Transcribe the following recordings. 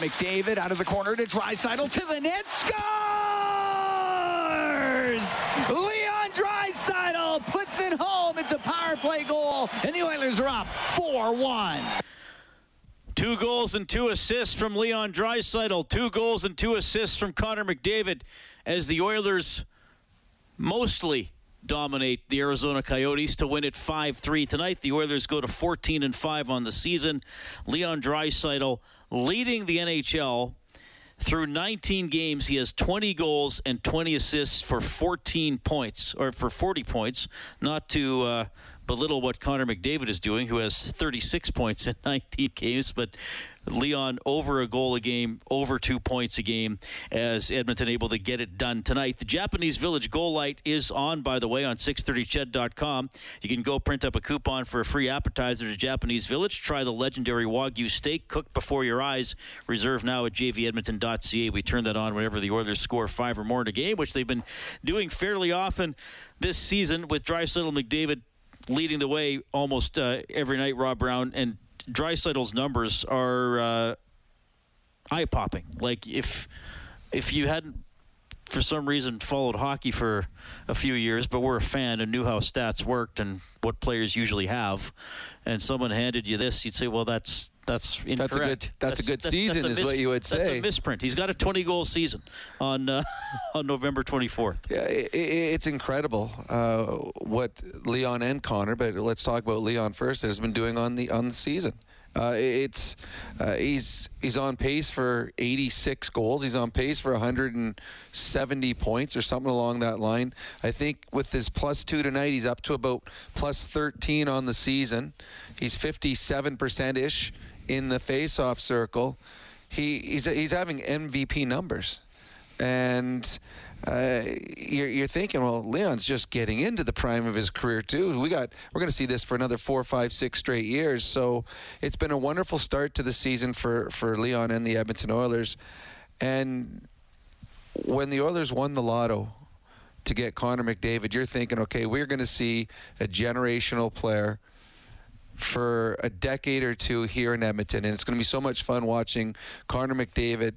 McDavid out of the corner to Draisaitl to the net. Scores! Leon Draisaitl puts it home. It's a power play goal, and the Oilers are up 4-1. Two goals and two assists from Leon Draisaitl. Two goals and two assists from Connor McDavid as the Oilers mostly dominate the Arizona Coyotes to win it 5-3 tonight. The Oilers go to 14 and 5 on the season. Leon Draisaitl leading the NHL through 19 games. He has 20 goals and 20 assists for 14 points or for 40 points. Not to uh, belittle what Connor McDavid is doing, who has 36 points in 19 games, but Leon over a goal a game, over two points a game, as Edmonton able to get it done tonight. The Japanese Village Goal Light is on, by the way, on 630ched.com. You can go print up a coupon for a free appetizer to Japanese Village. Try the legendary Wagyu steak cooked before your eyes. Reserve now at jvedmonton.ca. We turn that on whenever the Oilers score five or more in a game, which they've been doing fairly often this season with Draisaitl McDavid leading the way almost uh, every night, Rob Brown. And Draisaitl's numbers are uh, eye popping. Like if if you hadn't for some reason followed hockey for a few years, but were a fan and knew how stats worked and what players usually have, and someone handed you this, you'd say, "Well, that's that's incorrect. That's a good. That's, that's a good season, a is what you would say. That's a misprint. He's got a 20 goal season on uh, on November 24th. Yeah, it, it's incredible uh, what Leon and Connor. But let's talk about Leon first. Has been doing on the on the season. Uh, it's uh, he's he's on pace for 86 goals. He's on pace for 170 points or something along that line. I think with his plus two tonight, he's up to about plus 13 on the season. He's 57 percent ish in the face-off circle. He he's he's having MVP numbers, and uh, you're, you're, thinking, well, Leon's just getting into the prime of his career too. We got we're going to see this for another four, five, six straight years. So it's been a wonderful start to the season for for Leon and the Edmonton Oilers. And when the Oilers won the lotto to get Connor McDavid, you're thinking, okay, we're going to see a generational player for a decade or two here in Edmonton, and it's going to be so much fun watching Connor McDavid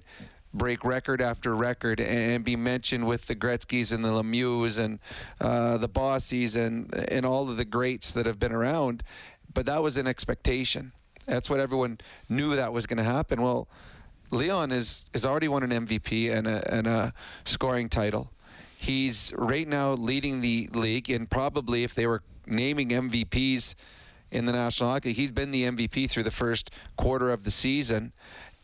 break record after record and be mentioned with the Gretzky's and the Lemieux and uh, the Bossies and and all of the greats that have been around. But that was an expectation. That's what everyone knew that was going to happen. Well, Leon is has already won an MVP and a, and a scoring title. He's right now leading the league, and probably if they were naming MVPs in the National Hockey, he's been the MVP through the first quarter of the season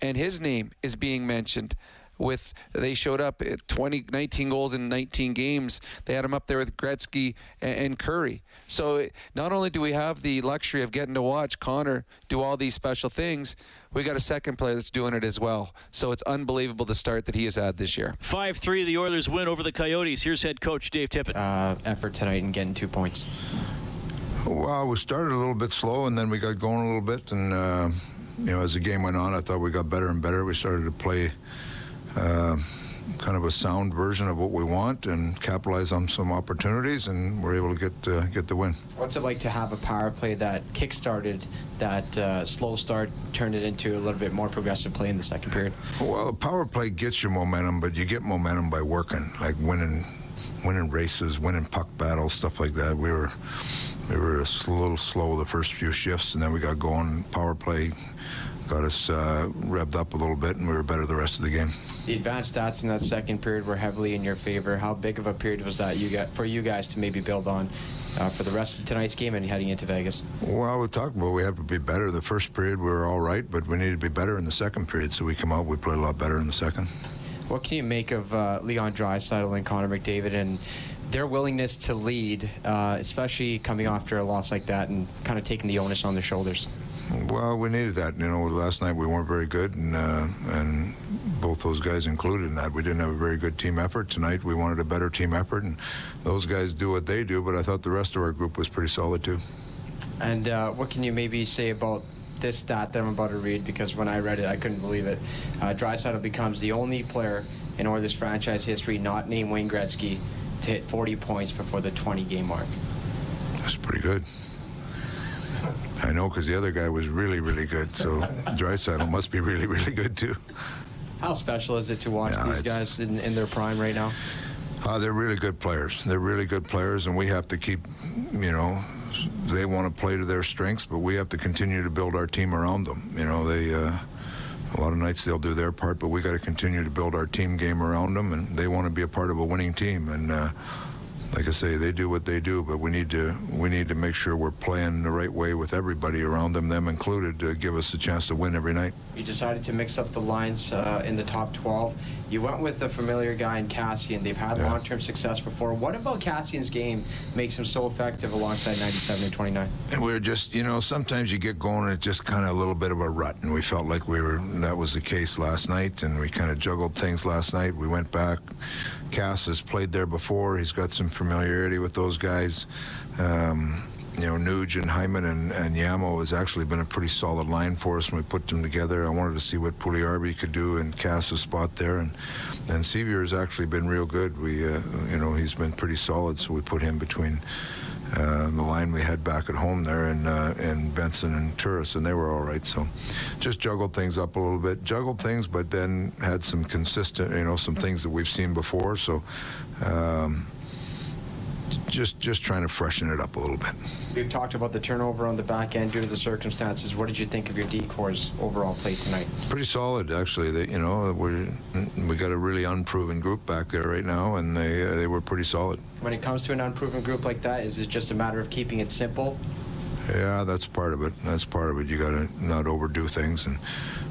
and his name is being mentioned with they showed up at 20 19 goals in 19 games. They had him up there with Gretzky and, Kurri. so not only do we have the luxury of getting to watch Connor do all these special things we got a second player that's doing it as well. So it's unbelievable the start that he has had this year. 5-3 the Oilers win over the Coyotes. Here's head coach Dave Tippett. Uh, effort tonight and getting two points well we started a little bit slow and then we got going a little bit and uh, you know, as the game went on, I thought we got better and better. We started to play uh, kind of a sound version of what we want and capitalize on some opportunities, and we're able to get uh, get the win. What's it like to have a power play that kick-started that uh, slow start, turned it into a little bit more progressive play in the second period? Well, a power play gets you momentum, but you get momentum by working, like winning, winning races, winning puck battles, stuff like that. We were we were a little slow the first few shifts, and then we got going. Power play got us uh, revved up a little bit, and we were better the rest of the game. The advanced stats in that second period were heavily in your favor. How big of a period was that you got for you guys to maybe build on uh, for the rest of tonight's game and heading into Vegas? Well, we talked about we have to be better. The first period we were all right, but we needed to be better in the second period. So we come out, we played a lot better in the second. What can you make of uh, Leon Draisaitl and Connor McDavid and their willingness to lead, uh, especially coming after a loss like that and kind of taking the onus on their shoulders? Well, we needed that. You know, last night we weren't very good, and uh, and both those guys included in that. We didn't have a very good team effort tonight. We wanted a better team effort, and those guys do what they do. But I thought the rest of our group was pretty solid too. And uh, what can you maybe say about this stat that I'm about to read? Because when I read it, I couldn't believe it. Uh, Draisaitl becomes the only player in Oilers franchise history not named Wayne Gretzky to hit 40 points before the 20 game mark. That's pretty good. I know because the other guy was really, really good. So Draisaitl must be really, really good too. How special is it to watch these guys in, in their prime right now? Uh, they're really good players. They're really good players, and we have to keep, you know, they want to play to their strengths, but we have to continue to build our team around them. You know, they. Uh, a lot of nights they'll do their part, but we got to continue to build our team game around them, and they want to be a part of a winning team. And uh, like I say, they do what they do, but we need to we need to make sure we're playing the right way with everybody around them, them included, to give us a chance to win every night. You decided to mix up the lines uh, in the top 12. You went with a familiar guy in Kassian. They've had Yeah. long-term success before. What about Kassian's game makes him so effective alongside 97 and 29? And we are just, you know, sometimes you get going and it's just kind of a little bit of a rut. And we felt like we were, that was the case last night. And we kind of juggled things last night. We went back. Cass has played there before. He's got some familiarity with those guys. Um, you know, Nuge and Hyman and, and Yamo has actually been a pretty solid line for us when we put them together. I wanted to see what Puljujarvi could do in Cass's spot there. And and Sceviour has actually been real good. We, uh, you know, he's been pretty solid, so we put him between uh, the line we had back at home there, and uh, and Benson and Turris, and they were all right. So, just juggled things up a little bit, juggled things, but then had some consistent, you know, some things that we've seen before. So, um, just just trying to freshen it up a little bit. We've talked about the turnover on the back end due to the circumstances. What did you think of your decors overall play tonight? Pretty solid, actually. They, you know, we we got a really unproven group back there right now, and they uh, they were pretty solid. When it comes to an unproven group like that, is it just a matter of keeping it simple? Yeah, that's part of it. That's part of it. You got to not overdo things and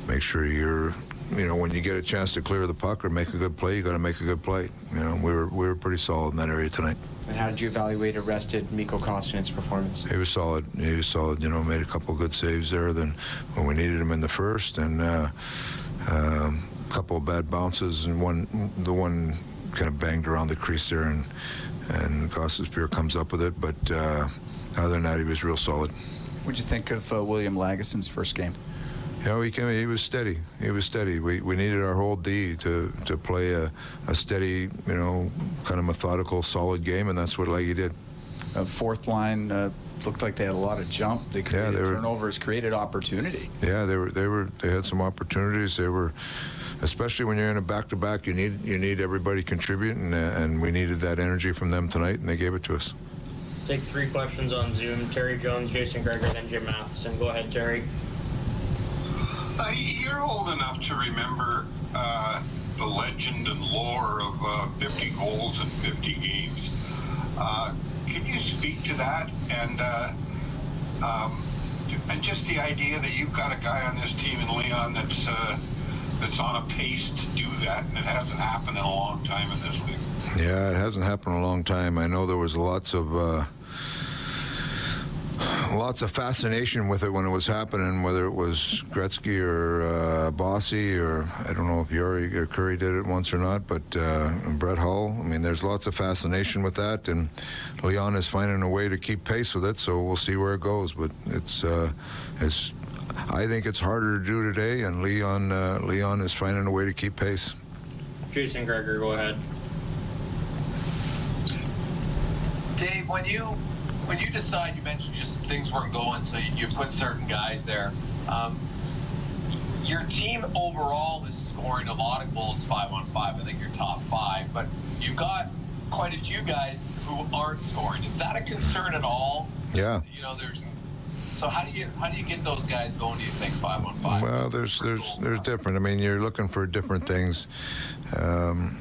make sure you're, you know, when you get a chance to clear the puck or make a good play, you got to make a good play. You know, we were we were pretty solid in that area tonight. And how did you evaluate arrested Mikko Koskinen's performance? He was solid. He was solid. You know, made a couple good saves there. Then when we needed him in the first, and uh, um, a couple of bad bounces, and one the one kind of banged around the crease there, and and Gostisbehere comes up with it. But uh, other than that, he was real solid. What'd you think of uh, William Lagesson's first game? You know, he came. He was steady. He was steady. We, we needed our whole D to, to play a, a steady, you know, kind of methodical, solid game, and that's what Leggy did. Uh, fourth line uh, looked like they had a lot of jump. They Yeah, created they were- turnovers, created opportunity. Yeah, they were they were they had some opportunities. They were, especially when you're in a back-to-back, you need you need everybody contributing, uh, and we needed that energy from them tonight, and they gave it to us. Take three questions on Zoom. Terry Jones, Jason Gregor, then Jim Matheson. Go ahead, Terry. You're old enough to remember uh, the legend and lore of uh, 50 goals in 50 games. Uh, can you speak to that and uh, um, and just the idea that you've got a guy on this team in Leon that's uh, that's on a pace to do that, and it hasn't happened in a long time in this league. Yeah, it hasn't happened in a long time. I know there was lots of lots of fascination with it when it was happening, whether it was Gretzky or uh, Bossy or I don't know if Yuri or Kurri did it once or not, but uh, Brett Hull. I mean, there's lots of fascination with that, and Leon is finding a way to keep pace with it. So we'll see where it goes, but it's uh, it's. I think it's harder to do today, and Leon uh, Leon is finding a way to keep pace. Jason Gregor, go ahead. Dave, when you when you decide, you mentioned just things weren't going, so you, you put certain guys there. Um, your team overall is scoring a lot of goals five on five. I think you're top five, but you've got quite a few guys who aren't scoring. Is that a concern at all? Yeah. You know, there's. So how do you how do you get those guys going? Do you think five on five? Well, there's there's there's different. I mean, you're looking for different things. Um,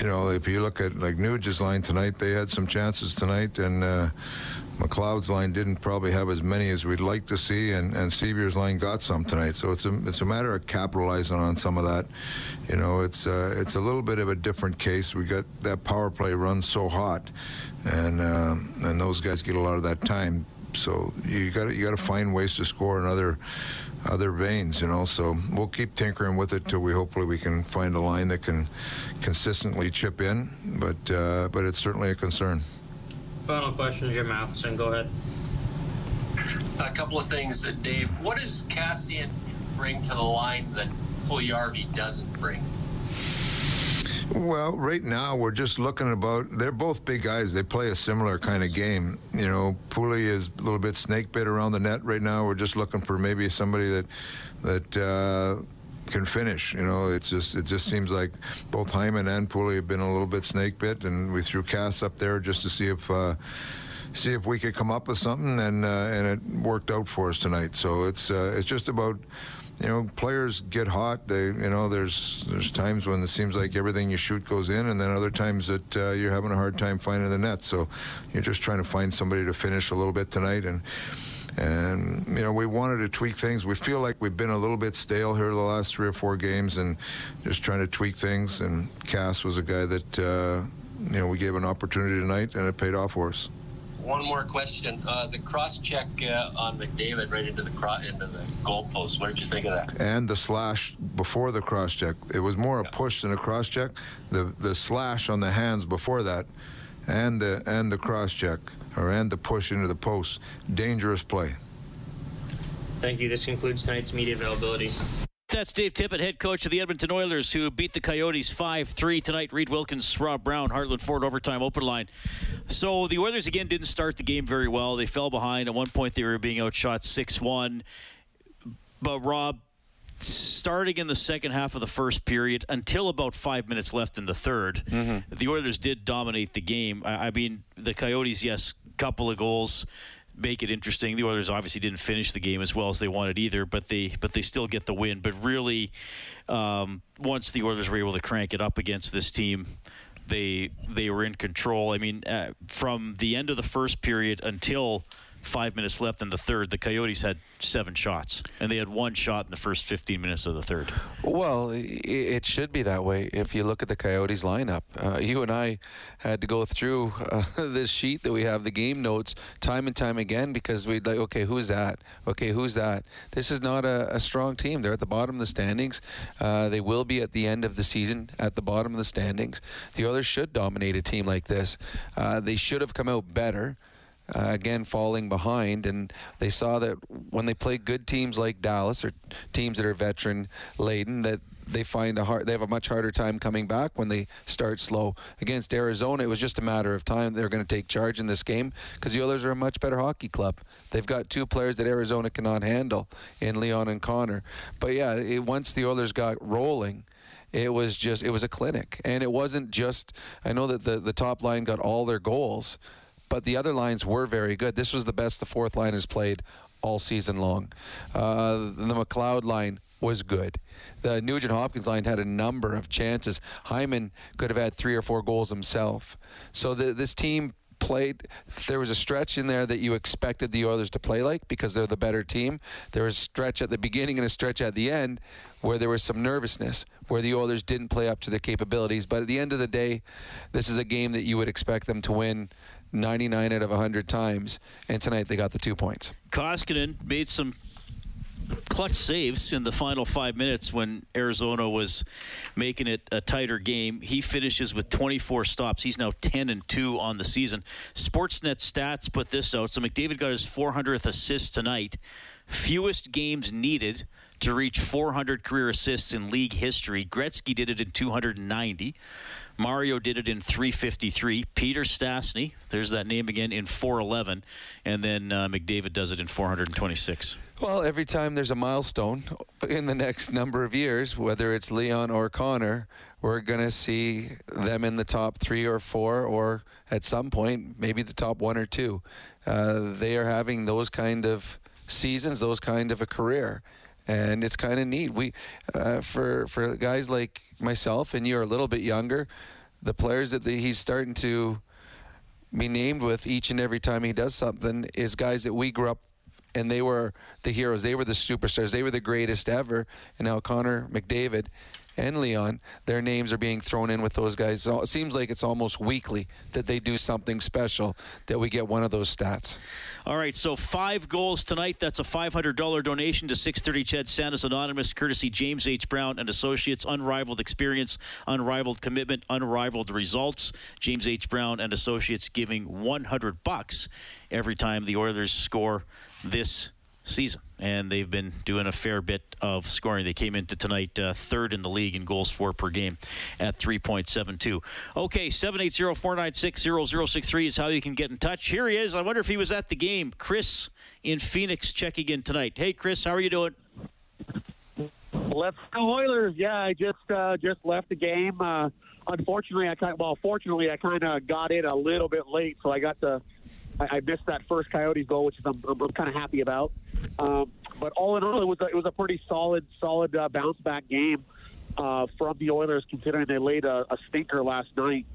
you know, if you look at like Nuge's line tonight, they had some chances tonight, and uh, McLeod's line didn't probably have as many as we'd like to see, and and Sceviour's line got some tonight. So it's a it's a matter of capitalizing on some of that. You know, it's uh, it's a little bit of a different case. We got that power play runs so hot, and um, and those guys get a lot of that time. So you got you got to find ways to score in other other veins, you know. So we'll keep tinkering with it till we hopefully we can find a line that can consistently chip in. But uh, but it's certainly a concern. Final question, Jim Matheson. Go ahead. A couple of things, Dave. What does Kassian bring to the line that Puljujarvi doesn't bring? Well, right now we're just looking about. They're both big guys. They play a similar kind of game. You know, Pooley is a little bit snake bit around the net right now. We're just looking for maybe somebody that that uh, can finish. You know, it's just it just seems like both Hyman and Pooley have been a little bit snake bit, and we threw Cass up there just to see if. Uh, see if we could come up with something, and uh, and it worked out for us tonight. So it's uh, it's just about you know, players get hot. They, you know, there's there's times when it seems like everything you shoot goes in, and then other times that uh, you're having a hard time finding the net. So you're just trying to find somebody to finish a little bit tonight, and and you know we wanted to tweak things. We feel like we've been a little bit stale here the last three or four games, and just trying to tweak things. And Cass was a guy that uh, you know we gave an opportunity tonight, and it paid off for us one more question. Uh, the cross check uh, on McDavid right into the cro- into the goalpost. What did you think of that? And the slash before the cross check. It was more a push than a cross check. The the slash on the hands before that, and the and the cross check or and the push into the post. Dangerous play. Thank you. This concludes tonight's media availability. That's Dave Tippett, head coach of the Edmonton Oilers, who beat the Coyotes 5 3 tonight. Reid Wilkins, Rob Brown, Heartland Ford overtime open line. So the Oilers again didn't start the game very well. They fell behind. At one point, they were being outshot 6 1. But Rob, starting in the second half of the first period until about five minutes left in the 3rd mm-hmm. the Oilers did dominate the game. I, I mean, the Coyotes, yes, couple of goals make it interesting. The Oilers obviously didn't finish the game as well as they wanted either, but they but they still get the win. But really, um, once the Oilers were able to crank it up against this team, they they were in control. I mean, uh, from the end of the first period until five minutes left in the third, the Coyotes had seven shots, and they had one shot in the first 15 minutes of the third. Well, it should be that way if you look at the Coyotes lineup. Uh, you and I had to go through uh, this sheet that we have, the game notes, time and time again because we'd like, okay, who's that? Okay, who's that? This is not a, a strong team. They're at the bottom of the standings. Uh, they will be at the end of the season at the bottom of the standings. The others should dominate a team like this. Uh, they should have come out better uh, again falling behind. And they saw that when they play good teams like Dallas or teams that are veteran laden, that they find a hard they have a much harder time coming back when they start slow. Against Arizona it was just a matter of time they're going to take charge in this game because the Oilers are a much better hockey club. They've got two players that Arizona cannot handle in Leon and Connor. But yeah it, once the Oilers got rolling it was just it was a clinic. And it wasn't just I know that the the top line got all their goals but the other lines were very good. This was the best the fourth line has played all season long. Uh, the McLeod line was good. The Nugent Hopkins line had a number of chances. Hyman could have had three or four goals himself. So the, this team played. There was a stretch in there that you expected the Oilers to play like because they're the better team. There was a stretch at the beginning and a stretch at the end where there was some nervousness, where the Oilers didn't play up to their capabilities. But at the end of the day, this is a game that you would expect them to win 99 out of 100 times, and tonight they got the two points. Koskinen made some clutch saves in the final five minutes when Arizona was making it a tighter game. He finishes with 24 stops. He's now 10 and 2 on the season. Sportsnet stats put this out. So McDavid got his 400th assist tonight. Fewest games needed to reach 400 career assists in league history. Gretzky did it in 290. Mario did it in 353. Peter Stastny, there's that name again, in 411. And then uh, McDavid does it in 426. Well, every time there's a milestone in the next number of years, whether it's Leon or Connor, we're going to see them in the top three or four, or at some point, maybe the top one or two. Uh, they are having those kind of seasons, those kind of a career and it's kind of neat. We, uh, for for guys like myself and you're a little bit younger, the players that the, he's starting to be named with each and every time he does something is guys that we grew up and they were the heroes. They were the superstars. They were the greatest ever. And now Connor McDavid and Leon, their names are being thrown in with those guys. So it seems like it's almost weekly that they do something special that we get one of those stats. All right, so five goals tonight. That's a $500 donation to 630 CHED Santa's Anonymous, courtesy James H. Brown and Associates. Unrivaled experience, unrivaled commitment, unrivaled results. James H. Brown and Associates giving 100 bucks every time the Oilers score this season, and they've been doing a fair bit of scoring. They came into tonight uh, third in the league in goals for per game at 3.72. Okay, 780-496-0063 is how you can get in touch. Here he is. I wonder if he was at the game. Chris in Phoenix checking in tonight. Hey, Chris, how are you doing? Let's go Oilers. Yeah, I just uh, just left the game. Uh, unfortunately, I kind well, fortunately, I kind of got in a little bit late, so I got to I, I missed that first Coyotes goal, which is I'm, I'm, I'm kind of happy about. Um, but all in all, it was a, it was a pretty solid solid uh, bounce back game uh, from the Oilers, considering they laid a, a stinker last night.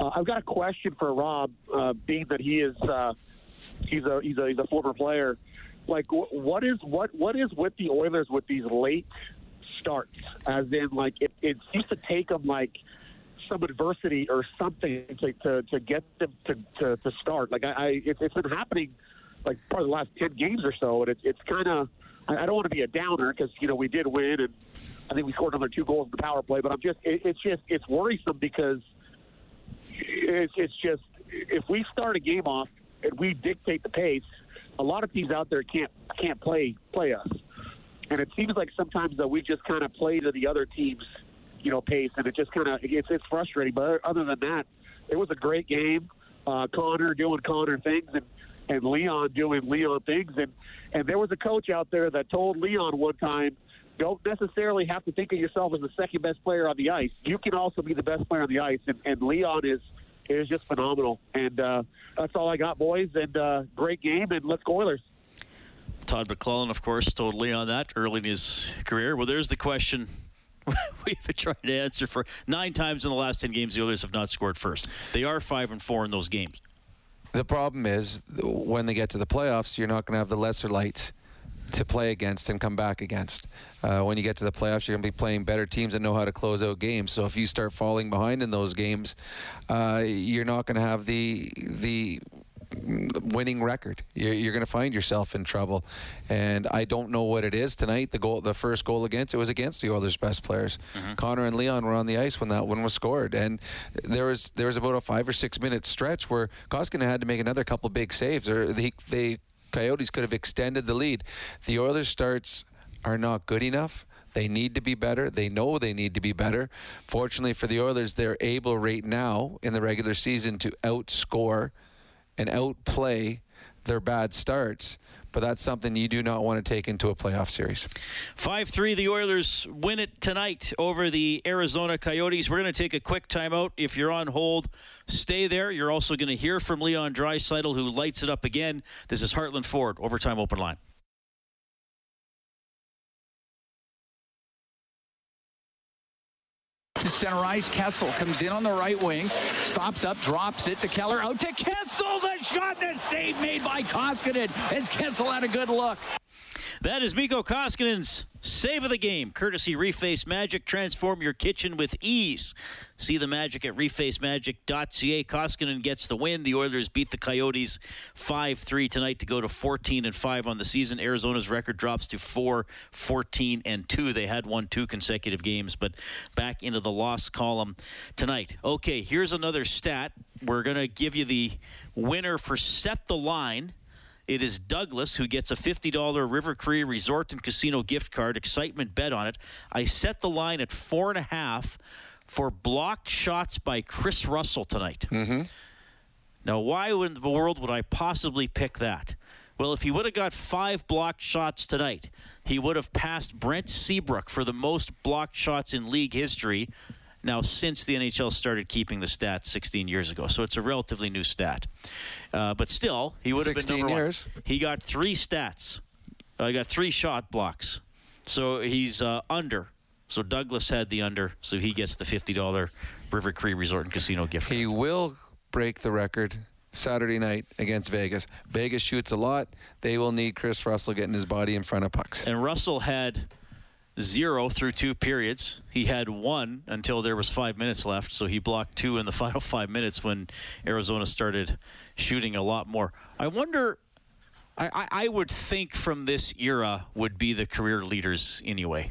Uh, I've got a question for Rob, uh, being that he is uh, he's a he's a he's a former player. Like, wh- what is what what is with the Oilers with these late starts? As in, like, it, it seems to take them like some adversity or something to, to, to get them to, to, to start. Like, I, I it's, it's been happening like probably the last ten games or so, and it's it's kind of I, I don't want to be a downer because you know we did win and I think we scored another two goals in the power play, but I'm just it, it's just it's worrisome because it's it's just if we start a game off and we dictate the pace, a lot of teams out there can't can't play play us, and it seems like sometimes that we just kind of play to the other team's you know pace, and it just kind of it's it's frustrating. But other than that, it was a great game. Uh, Connor doing Connor things and and Leon doing Leon things, and and there was a coach out there that told Leon one time. Don't necessarily have to think of yourself as the second best player on the ice. You can also be the best player on the ice, and, and Leon is is just phenomenal. And uh, that's all I got, boys. And uh, great game, and let's go Oilers. Todd McLellan, of course, told Leon that early in his career. Well, there's the question we've been trying to answer for nine times in the last ten games. The Oilers have not scored first. They are five and four in those games. The problem is when they get to the playoffs, you're not going to have the lesser lights to play against and come back against. Uh, when you get to the playoffs, you're going to be playing better teams that know how to close out games. So if you start falling behind in those games, uh, you're not going to have the the winning record. You're, you're going to find yourself in trouble, and I don't know what it is tonight. The goal, the first goal against it was against the Oilers' best players. Mm-hmm. Connor and Leon were on the ice when that one was scored, and there was there was about a five or six minute stretch where Koskinen had to make another couple big saves, or they they Coyotes could have extended the lead. The Oilers' starts are not good enough. They need to be better. They know they need to be better. Fortunately for the Oilers, they're able right now in the regular season to outscore and outplay their bad starts. But that's something you do not want to take into a playoff series. 5 3, the Oilers win it tonight over the Arizona Coyotes. We're going to take a quick timeout. If you're on hold, stay there. You're also going to hear from Leon Draisaitl, who lights it up again. This is Heartland Ford, Overtime Open Line. To center ice, Kessel comes in on the right wing, stops up, drops it to Keller, out to Kessel. The shot, the save made by Koskinen as Kessel had a good look. That is Mikko Koskinen's save of the game. Courtesy Reface Magic. Transform your kitchen with ease. See the magic at refacemagic.ca. Koskinen gets the win. The Oilers beat the Coyotes 5 3 tonight to go to 14 and 5 on the season. Arizona's record drops to 4 14 and 2. They had won two consecutive games, but back into the loss column tonight. Okay, here's another stat. We're going to give you the winner for Set the Line. It is Douglas who gets a $50 River Cree Resort and Casino gift card. Excitement bet on it. I set the line at four and a half for blocked shots by Kris Russell tonight. Mm-hmm. Now, why in the world would I possibly pick that? Well, if he would have got five blocked shots tonight, he would have passed Brent Seabrook for the most blocked shots in league history. Now, since the NHL started keeping the stats 16 years ago, so it's a relatively new stat. Uh, but still, he would have been number years. one. He got three stats. Uh, he got three shot blocks. So he's uh, under. So Douglas had the under, so he gets the $50 River Cree Resort and Casino gift. He will break the record Saturday night against Vegas. Vegas shoots a lot. They will need Kris Russell getting his body in front of pucks. And Russell had zero through two periods. He had one until there was five minutes left, so he blocked two in the final five minutes when Arizona started shooting a lot more. I wonder. I, I, would think from this era would be the career leaders anyway.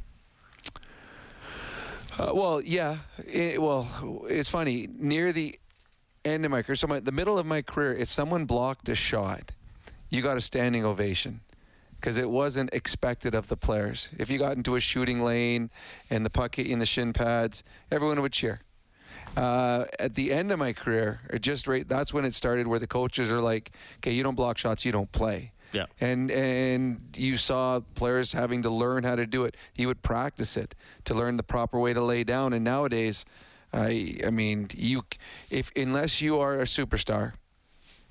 Uh, well, yeah. It, well, it's funny. Near the end of my career, so my, the middle of my career, if someone blocked a shot, you got a standing ovation. Because it wasn't expected of the players. If you got into a shooting lane and the puck hit you in the shin pads, everyone would cheer. Uh, at the end of my career, or just right, that's when it started, where the coaches are like, "Okay, you don't block shots, you don't play." Yeah. And and you saw players having to learn how to do it. He would practice it to learn the proper way to lay down. And nowadays, I I mean, you if unless you are a superstar,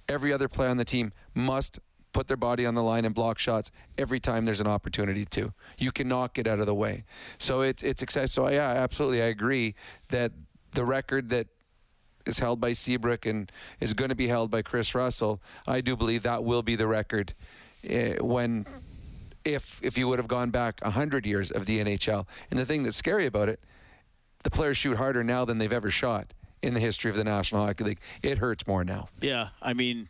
every other player on the team must put their body on the line and block shots every time there's an opportunity to. You cannot get out of the way. So it's it's exciting. So yeah, absolutely, I agree that the record that is held by Seabrook and is going to be held by Kris Russell, I do believe that will be the record uh, when if if you would have gone back 100 years of the NHL. And the thing that's scary about it, the players shoot harder now than they've ever shot in the history of the National Hockey League. It hurts more now. Yeah, I mean,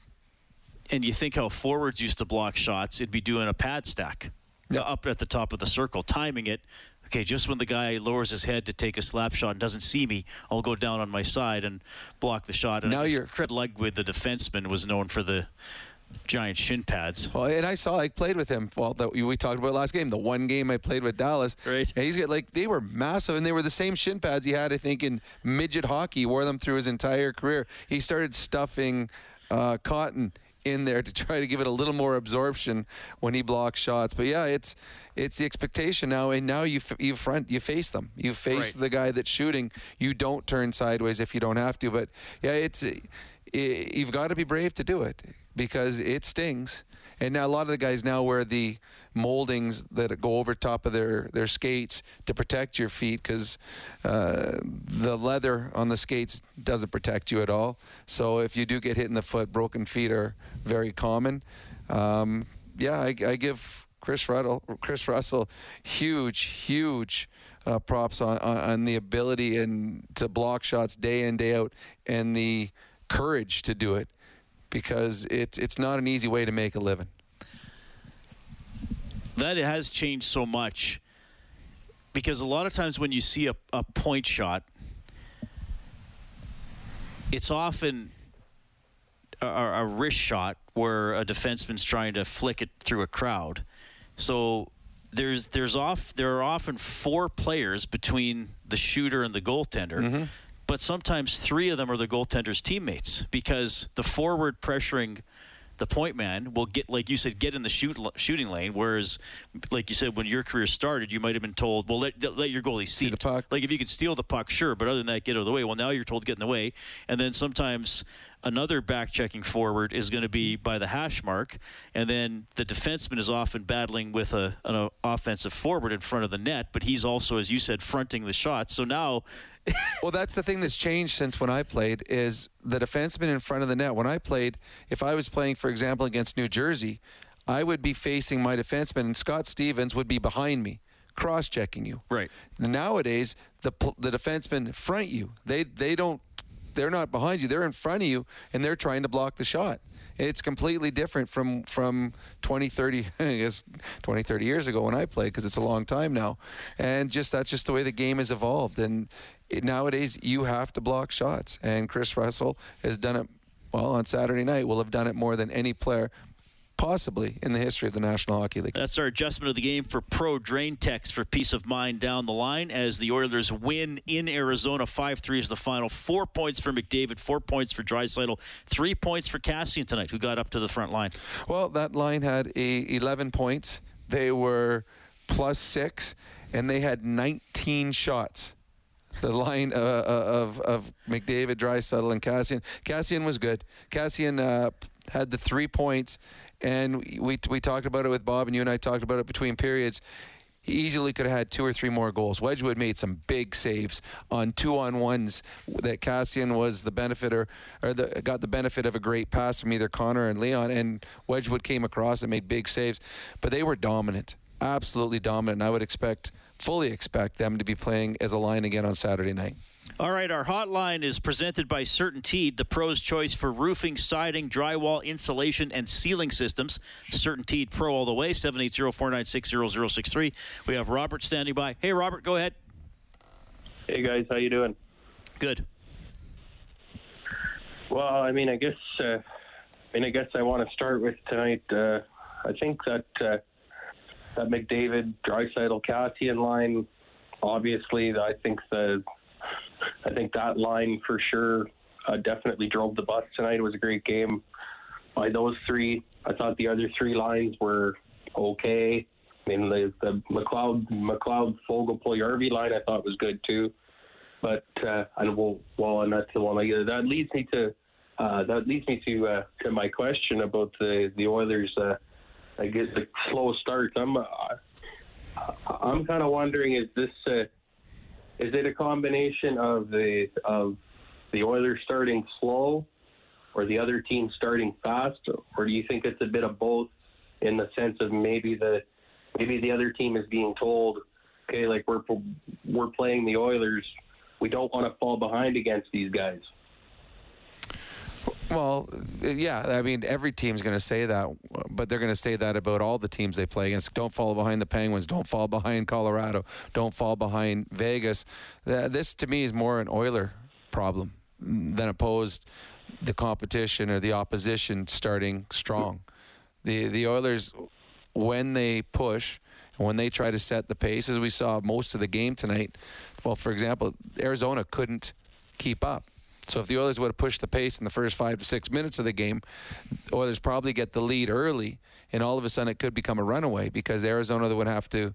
and you think how forwards used to block shots, it'd be doing a pad stack Yep. up at the top of the circle, timing it. Okay, just when the guy lowers his head to take a slap shot and doesn't see me, I'll go down on my side and block the shot. And Now you're- Fred Ludwig, the defenseman, was known for the giant shin pads. Well, and I saw I played with him. Well, that we talked about last game. The one game I played with Dallas. Right. And he's got like they were massive, and they were the same shin pads he had, I think, in midget hockey. He wore them through his entire career. He started stuffing uh, cotton in there to try to give it a little more absorption when he blocks shots. But yeah, it's it's the expectation now, and now you f- you front you face them. You face Right. the guy that's shooting. You don't turn sideways if you don't have to. But yeah, it's i you've got to be brave to do it because it stings. And now a lot of the guys now wear the moldings that go over top of their, their skates to protect your feet because uh, the leather on the skates doesn't protect you at all. So if you do get hit in the foot, broken feet are very common. Um, yeah, I, I give Kris Russell, Kris Russell, huge, huge uh, props on, on on the ability and to block shots day in day out and the courage to do it because it's it's not an easy way to make a living. that has changed so much because a lot of times when you see a, a point shot, it's often a, a wrist shot where a defenseman's trying to flick it through a crowd. So there's there's off there are often four players between the shooter and the goaltender. Mm-hmm. But sometimes three of them are the goaltender's teammates because the forward pressuring the point man will get, like you said, get in the shoot shooting lane. Whereas, like you said, when your career started, you might have been told, "Well, let, let your goalie see the puck. Like if you could steal the puck, sure, but other than that, get out of the way. Well, now you're told to get in the way, and then sometimes another back checking forward is going to be by the hash mark, and then the defenseman is often battling with a, an offensive forward in front of the net, but he's also, as you said, fronting the shot. So now. Well, that's the thing that's changed since when I played is the defenseman in front of the net. When I played, if I was playing, for example, against New Jersey, I would be facing my defenseman, and Scott Stevens would be behind me, cross-checking you. Right. Nowadays, the the defensemen front you. They they don't. They're not behind you. They're in front of you, and they're trying to block the shot. It's completely different from from 20, 30, I guess 20, 30 years ago when I played because it's a long time now, and just that's just the way the game has evolved. And nowadays, you have to block shots, and Kris Russell has done it. Well, on Saturday night, will have done it more than any player, possibly in the history of the National Hockey League. That's our adjustment of the game for Pro Drain Text for peace of mind down the line as the Oilers win in Arizona. 5 3 is the final. Four points for McDavid, four points for Draisaitl, three points for Kassian tonight, who got up to the front line. Well, that line had a 11 points. They were plus six, and they had 19 shots. The line uh, uh, of of McDavid, Draisaitl, and Kassian. Kassian was good. Kassian uh, had the three points, and we we talked about it with Bob, and you and I talked about it between periods. He easily could have had two or three more goals. Wedgewood made some big saves on two on ones that Kassian was the benefiter or the, got the benefit of a great pass from either Connor and Leon, and Wedgewood came across and made big saves. But they were dominant, absolutely dominant. And I would expect, fully expect them to be playing as a line again on Saturday night. All right, our hotline is presented by CertainTeed, the pro's choice for roofing, siding, drywall, insulation, and ceiling systems. CertainTeed Pro all the way, 780-496-0063. We have Robert standing by. Hey, Robert, go ahead. Hey guys, how you doing? Good. Well, I mean, I guess, uh, I mean, I guess I want to start with tonight. Uh, I think that uh, that McDavid, Draisaitl, Kassian line. Obviously, I think the I think that line for sure uh, definitely drove the bus tonight. It was a great game by those three. I thought the other three lines were okay. I mean, the, the McLeod, McLeod, Fogel, Puljujarvi line I thought was good too. But uh, and well, well, and that's the one. Like, that leads me to uh, that leads me to uh, to my question about the the Oilers. Uh, I guess the slow start. I'm uh, I'm kind of wondering is this uh, is it a combination of the of the Oilers starting slow, or the other team starting fast, or do you think it's a bit of both? In the sense of maybe the maybe the other team is being told, okay, like we're we're playing the Oilers, we don't want to fall behind against these guys. Well, yeah, I mean, every team's going to say that, but they're going to say that about all the teams they play against. Don't fall behind the Penguins. Don't fall behind Colorado. Don't fall behind Vegas. This, to me, is more an Oiler problem than opposed the competition or the opposition starting strong. The the Oilers, when they push, when they try to set the pace, as we saw most of the game tonight. Well, for example, Arizona couldn't keep up. So if the Oilers would have pushed the pace in the first five to six minutes of the game, Oilers probably get the lead early, and all of a sudden it could become a runaway because Arizona would have to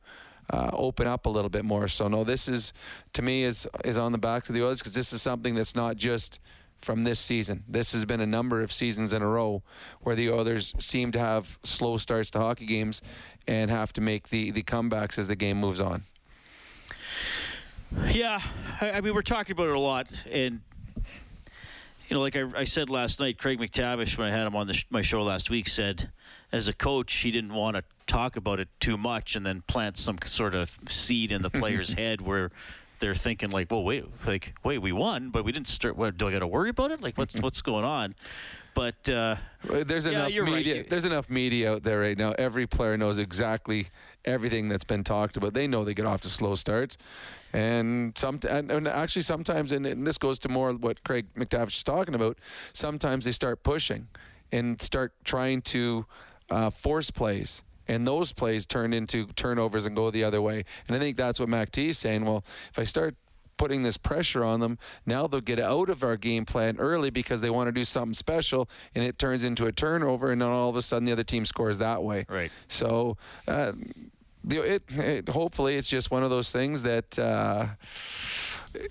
uh, open up a little bit more. So no, this is to me is is on the backs of the Oilers because this is something that's not just from this season. This has been a number of seasons in a row where the Oilers seem to have slow starts to hockey games and have to make the the comebacks as the game moves on. Yeah, I, I mean we're talking about it a lot, and you know, like I, I, said last night, Craig MacTavish, when I had him on sh- my show last week, said as a coach, he didn't want to talk about it too much and then plant some sort of seed in the player's head where they're thinking like, well, wait, like, wait, we won, but we didn't start. What, do I got to worry about it? Like, what's what's going on? But uh, there's yeah, enough media. Right. There's enough media out there right now. Every player knows exactly everything that's been talked about. They know they get off to slow starts, and some and, and actually sometimes, and, and, this goes to more what Craig MacTavish is talking about. Sometimes they start pushing and start trying to uh, force plays. And those plays turn into turnovers and go the other way. And I think that's what Mac T is saying. Well, if I start putting this pressure on them. Now they'll get out of our game plan early because they want to do something special, and it turns into a turnover, and then all of a sudden the other team scores that way. Right. So. Uh, the, it, it, hopefully it's just one of those things that uh,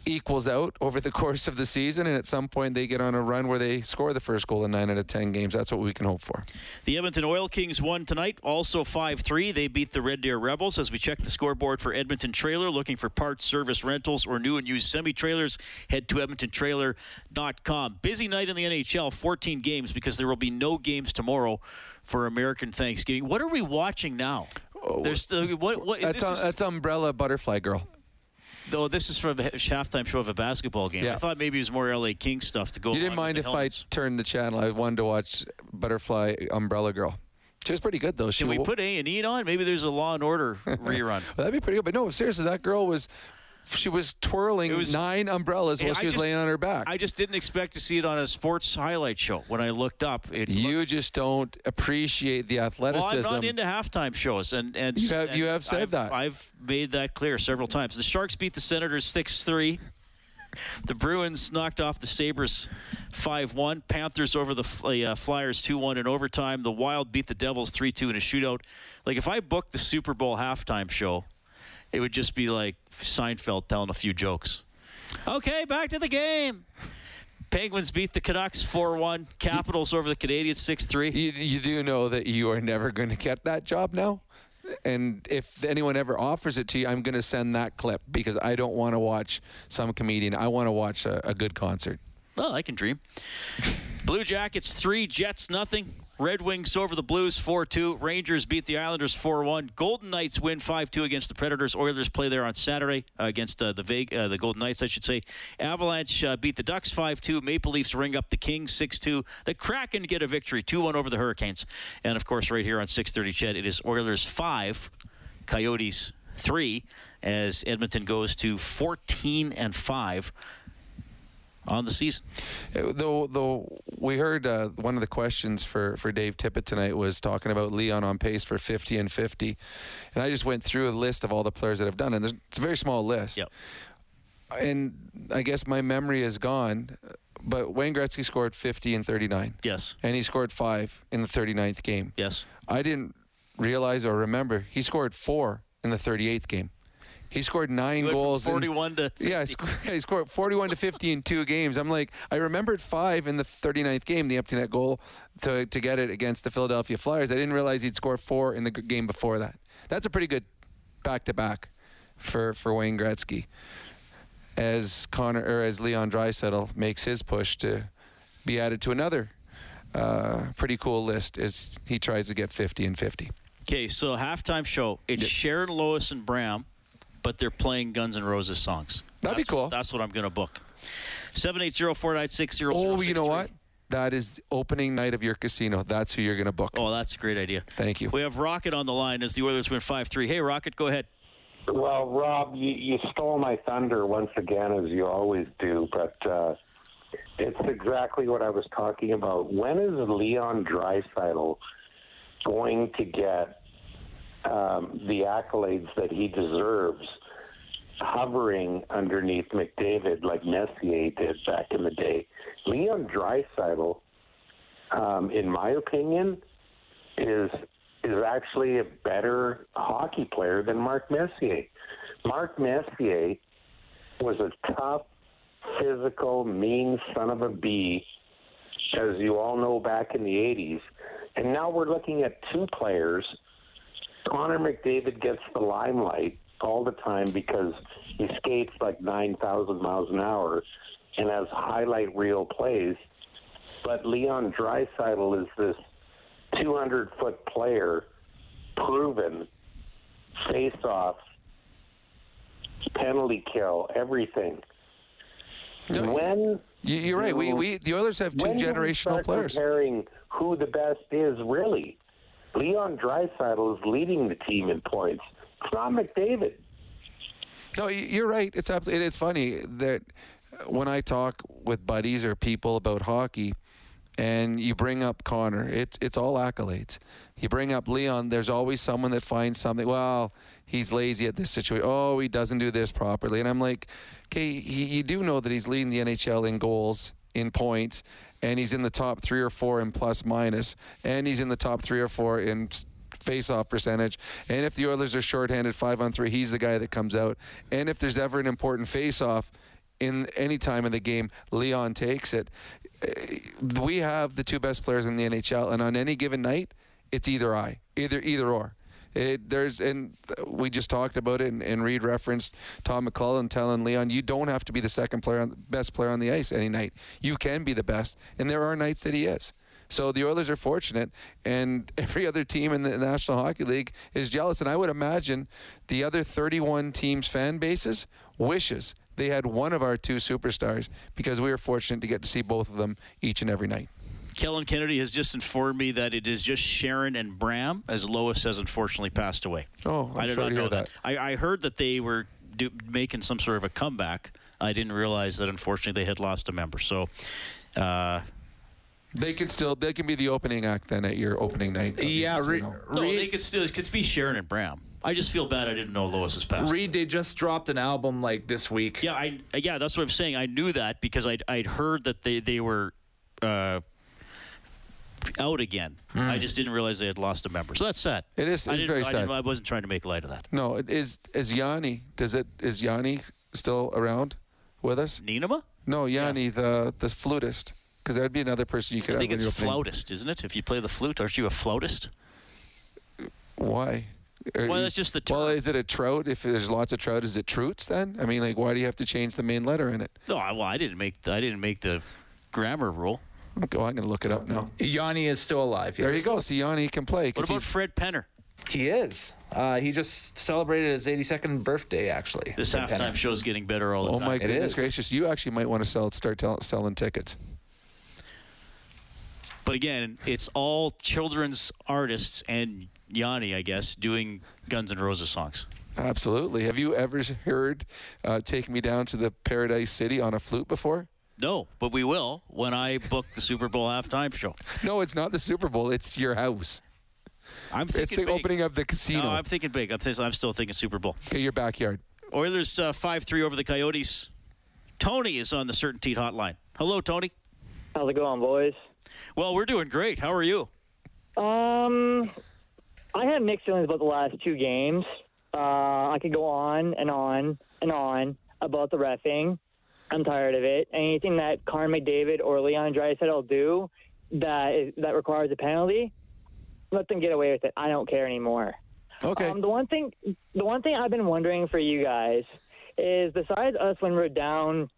equals out over the course of the season, and at some point they get on a run where they score the first goal in nine out of ten games. That's what we can hope for. The Edmonton Oil Kings won tonight, also 5-3. They beat the Red Deer Rebels. As we check the scoreboard for Edmonton Trailer, looking for parts, service, rentals, or new and used semi-trailers, head to edmontontrailer.com. Busy night in the NHL, 14 games because there will be no games tomorrow for American Thanksgiving. What are we watching now? Oh, There's still what? what that's, um, that's Umbrella Butterfly Girl. Though this is from a halftime show of a basketball game. Yeah. I thought maybe it was more LA King stuff to go. You didn't mind if helmets. I turned the channel. I wanted to watch Butterfly Umbrella Girl. She was pretty good though. She Can we put A and E on? Maybe there's a Law and Order rerun. well, that'd be pretty good. But no, seriously, that girl was she was twirling was, nine umbrellas while she was just, laying on her back. I just didn't expect to see it on a sports highlight show. When I looked up, it you looked, just don't appreciate the athleticism. Well, I'm not into halftime shows, and and you have, and you have said I've, that. I've made that clear several times. The Sharks beat the Senators six three. The Bruins knocked off the Sabres 5 1. Panthers over the uh, Flyers 2 1 in overtime. The Wild beat the Devils 3 2 in a shootout. Like, if I booked the Super Bowl halftime show, it would just be like Seinfeld telling a few jokes. Okay, back to the game. Penguins beat the Canucks 4 1. Capitals over the Canadiens 6 3. You, you do know that you are never going to get that job now? And if anyone ever offers it to you, I'm going to send that clip because I don't want to watch some comedian. I want to watch a, a good concert. Well, I can dream. Blue Jackets 3, Jets nothing. Red Wings over the Blues 4 2. Rangers beat the Islanders 4 1. Golden Knights win 5 2 against the Predators. Oilers play there on Saturday uh, against uh, the Veg- uh, the Golden Knights, I should say. Avalanche uh, beat the Ducks 5 2. Maple Leafs ring up the Kings 6 2. The Kraken get a victory 2 1 over the Hurricanes. And of course, right here on 630 Ched, it is Oilers 5, Coyotes 3, as Edmonton goes to 14 and 5 on the season. Though, though we heard uh, one of the questions for, for Dave Tippett tonight was talking about Leon on pace for 50 and 50, and I just went through a list of all the players that have done it. And it's a very small list. Yep. And I guess my memory is gone, but Wayne Gretzky scored 50 and 39. Yes. And he scored five in the 39th game. Yes. I didn't realize or remember he scored four in the 38th game. He scored nine Went from goals. in- 41 to yeah, he scored, 41 to 50 in two games. I'm like, I remembered five in the 39th game, the empty net goal to, to get it against the Philadelphia Flyers. I didn't realize he'd score four in the game before that. That's a pretty good back to back for for Wayne Gretzky. As Connor or as Leon Draisaitl makes his push to be added to another uh, pretty cool list as he tries to get 50 and 50. Okay, so halftime show. It's Sharon, Lois, and Bram, but they're playing Guns N' Roses songs. That'd be cool. That's what I'm going to book. 780-496-0063. Oh, you know what? That is opening night of your casino. That's who you're going to book. Oh, that's a great idea. Thank you. We have Rocket on the line as the Oilers win 5-3. Hey, Rocket, go ahead. Well, Rob, you, you stole my thunder once again, as you always do, but uh, it's exactly what I was talking about. When is Leon Draisaitl going to get um, the accolades that he deserves, hovering underneath McDavid like Messier did back in the day? Leon Draisaitl, um, in my opinion, is is actually a better hockey player than Mark Messier. Mark Messier was a tough, physical, mean son of a bee, as you all know back in the 80s. And now we're looking at two players. Connor McDavid gets the limelight all the time because he skates like 9,000 miles an hour and has highlight reel plays. But Leon Draisaitl is this 200 foot player, proven, face off, penalty kill, everything. when You, you're right. We, we the Oilers have two when do we generational players. Comparing who the best is really. Leon Draisaitl is leading the team in points. It's not McDavid. No, you're right. It's absolutely. It's funny that when I talk with buddies or people about hockey, and you bring up Connor, it's it's all accolades. You bring up Leon, there's always someone that finds something. Well, he's lazy at this situation. Oh, he doesn't do this properly. And I'm like, okay, you do know that he's leading the NHL in goals, in points, and he's in the top three or four in plus minus, and he's in the top three or four in face-off percentage. And if the Oilers are shorthanded five on three, he's the guy that comes out. And if there's ever an important face-off in any time in the game, Leon takes it. Uh, We have the two best players in the NHL, and on any given night, it's either I, either either or. It, there's and we just talked about it, and, and Reid referenced Tom McLellan telling Leon, you don't have to be the second player, on, best player on the ice any night. You can be the best, and there are nights that he is. So the Oilers are fortunate, and every other team in the National Hockey League is jealous. And I would imagine the other 31 teams' fan bases wishes they had one of our two superstars because we were fortunate to get to see both of them each and every night. Kellen Kennedy has just informed me that it is just Sharon and Bram, as Lois has unfortunately passed away. Oh, I'm I did sorry not know that. that. I, I heard that they were do, making some sort of a comeback. I didn't realize that unfortunately they had lost a member. So, uh, They can still they can be the opening act then at your opening night. of the Yeah, casino. no, they could still it could be Sharon and Bram. I just feel bad I didn't know Lois has passed. Reid, they just dropped an album like this week. Yeah, I yeah, that's what I'm saying. I knew that because I'd I'd heard that they they were uh, out again. I just didn't realize they had lost a member. So that's sad. It is- it's very sad. I wasn't trying to make light of that. No, it is is Yanni. Does it is Yanni still around with us? Ninema? No, Yanni, the the flutist. Because that'd be another person you could I think it's flautist, isn't it? If you play the flute, aren't you a flautist? Why? Are Well, you- that's just the Well, is it a trout? If there's lots of trout, is it troots then? I mean, like, why do you have to change the main letter in it? No, I, well, I didn't make the, I didn't make the grammar rule. Okay, well, I'm going to look it up now. Yanni is still alive. There yes. you go. See, Yanni can play. What 'cause about Fred Penner? He is. Uh, he just celebrated his 82nd birthday, actually. This Fred halftime Penner. show's getting better all the Oh time. Oh my It goodness is. gracious! You actually might want to sell, start tell, selling tickets. But again, it's all children's artists and Yanni, I guess, doing Guns N' Roses songs. Absolutely. Have you ever heard uh, "Take Me Down to the Paradise City" on a flute before? No, but we will when I book the Super Bowl halftime show. No, it's not the Super Bowl. It's your house. I'm thinking It's thinking the big. opening of the casino. No, I'm thinking big. I'm, th- I'm still thinking Super Bowl. Okay, your backyard. Oilers uh, 5-3 over the Coyotes. Tony is on the Certainty Hotline. Hello, Tony. How's it going, boys? Well, we're doing great. How are you? Um, I have mixed feelings about the last two games. Uh, I could go on and on and on about the refing. I'm tired of it. Anything that Carn McDavid or Leon Draisaitl do that is, that requires a penalty, let them get away with it. I don't care anymore. Okay. Um, the one thing, the one thing I've been wondering for you guys is, besides us when we're down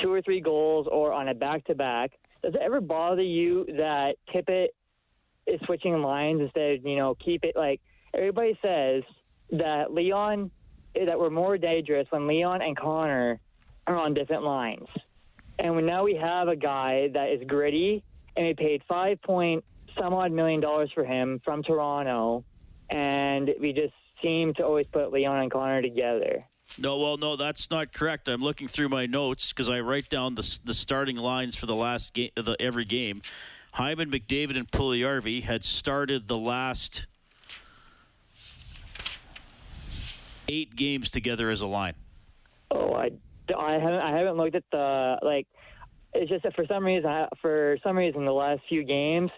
two or three goals or on a back-to-back, does it ever bother you that Tippett is switching lines instead of you know keep it like everybody says that Leon that we're more dangerous when Leon and Connor are on different lines, and now we have a guy that is gritty and we paid five point some odd million dollars for him from Toronto, and we just seem to always put Leon and Connor together. No, well, no, that's not correct. I'm looking through my notes because I write down the, the starting lines for the last game, the every game. Hyman, McDavid, and Puljujarvi had started the last eight games together as a line. I, I haven't I haven't looked at the like. It's just that for some reason, for some reason, the last few games,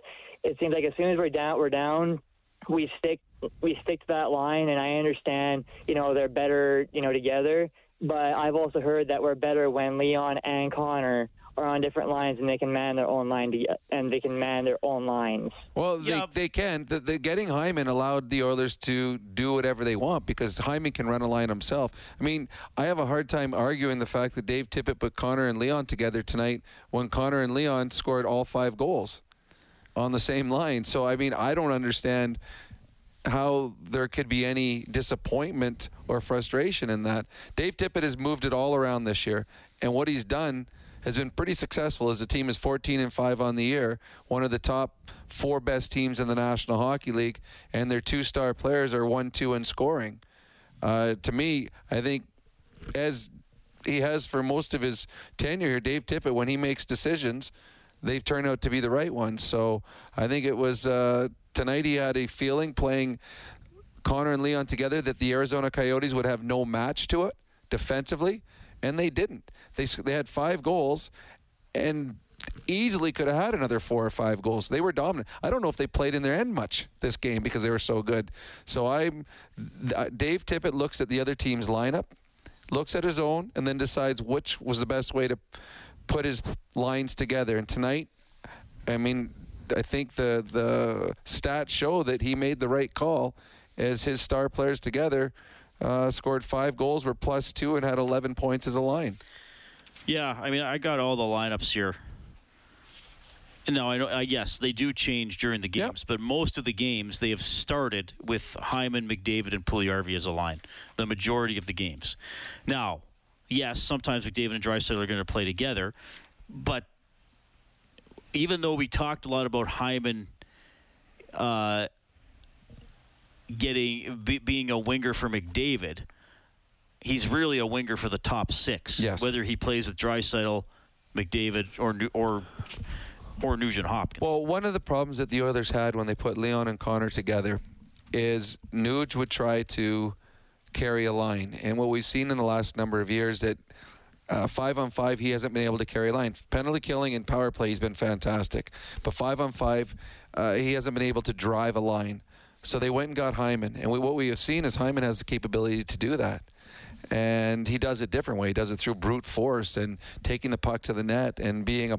it seems like as soon as we're down, we're down. We stick we stick to that line, and I understand, you know, they're better, you know, together. But I've also heard that we're better when Leon and Connor are on different lines, and they can man their own line to, and they can man their own lines. Well, they, they can. The, the getting Hyman allowed the Oilers to do whatever they want because Hyman can run a line himself. I mean, I have a hard time arguing the fact that Dave Tippett put Connor and Leon together tonight when Connor and Leon scored all five goals on the same line. So, I mean, I don't understand how there could be any disappointment or frustration in that. Dave Tippett has moved it all around this year, and what he's done has been pretty successful as the team is 14 and 5 on the year, one of the top four best teams in the National Hockey League, and their two star players are 1 2 in scoring. Uh, to me, I think as he has for most of his tenure here, Dave Tippett, when he makes decisions, they've turned out to be the right ones. So I think it was uh, tonight he had a feeling playing Connor and Leon together that the Arizona Coyotes would have no match to it defensively, and they didn't. They they had five goals, and easily could have had another four or five goals. They were dominant. I don't know if they played in their end much this game because they were so good. So I'm Dave Tippett looks at the other team's lineup, looks at his own, and then decides which was the best way to put his lines together. And tonight, I mean, I think the the stats show that he made the right call as his star players together uh, scored five goals, were plus two, and had 11 points as a line. Yeah, I mean, I got all the lineups here. No, I know. Uh, yes, they do change during the games, but most of the games they have started with Hyman, McDavid, and Puljujarvi as a line. The majority of the games. Now, yes, sometimes McDavid and Draisaitl are going to play together, but even though we talked a lot about Hyman uh, getting be, being a winger for McDavid, he's really a winger for the top six. Yes. Whether he plays with Draisaitl, McDavid, or or or Nugent Hopkins. Well, one of the problems that the Oilers had when they put Leon and Connor together is Nuge would try to carry a line, and what we've seen in the last number of years that. Uh, five on five, he hasn't been able to carry a line. Penalty killing and power play, he's been fantastic. But five on five, uh, he hasn't been able to drive a line. So they went and got Hyman. And we, what we have seen is Hyman has the capability to do that. And he does it different way. He does it through brute force and taking the puck to the net and being a,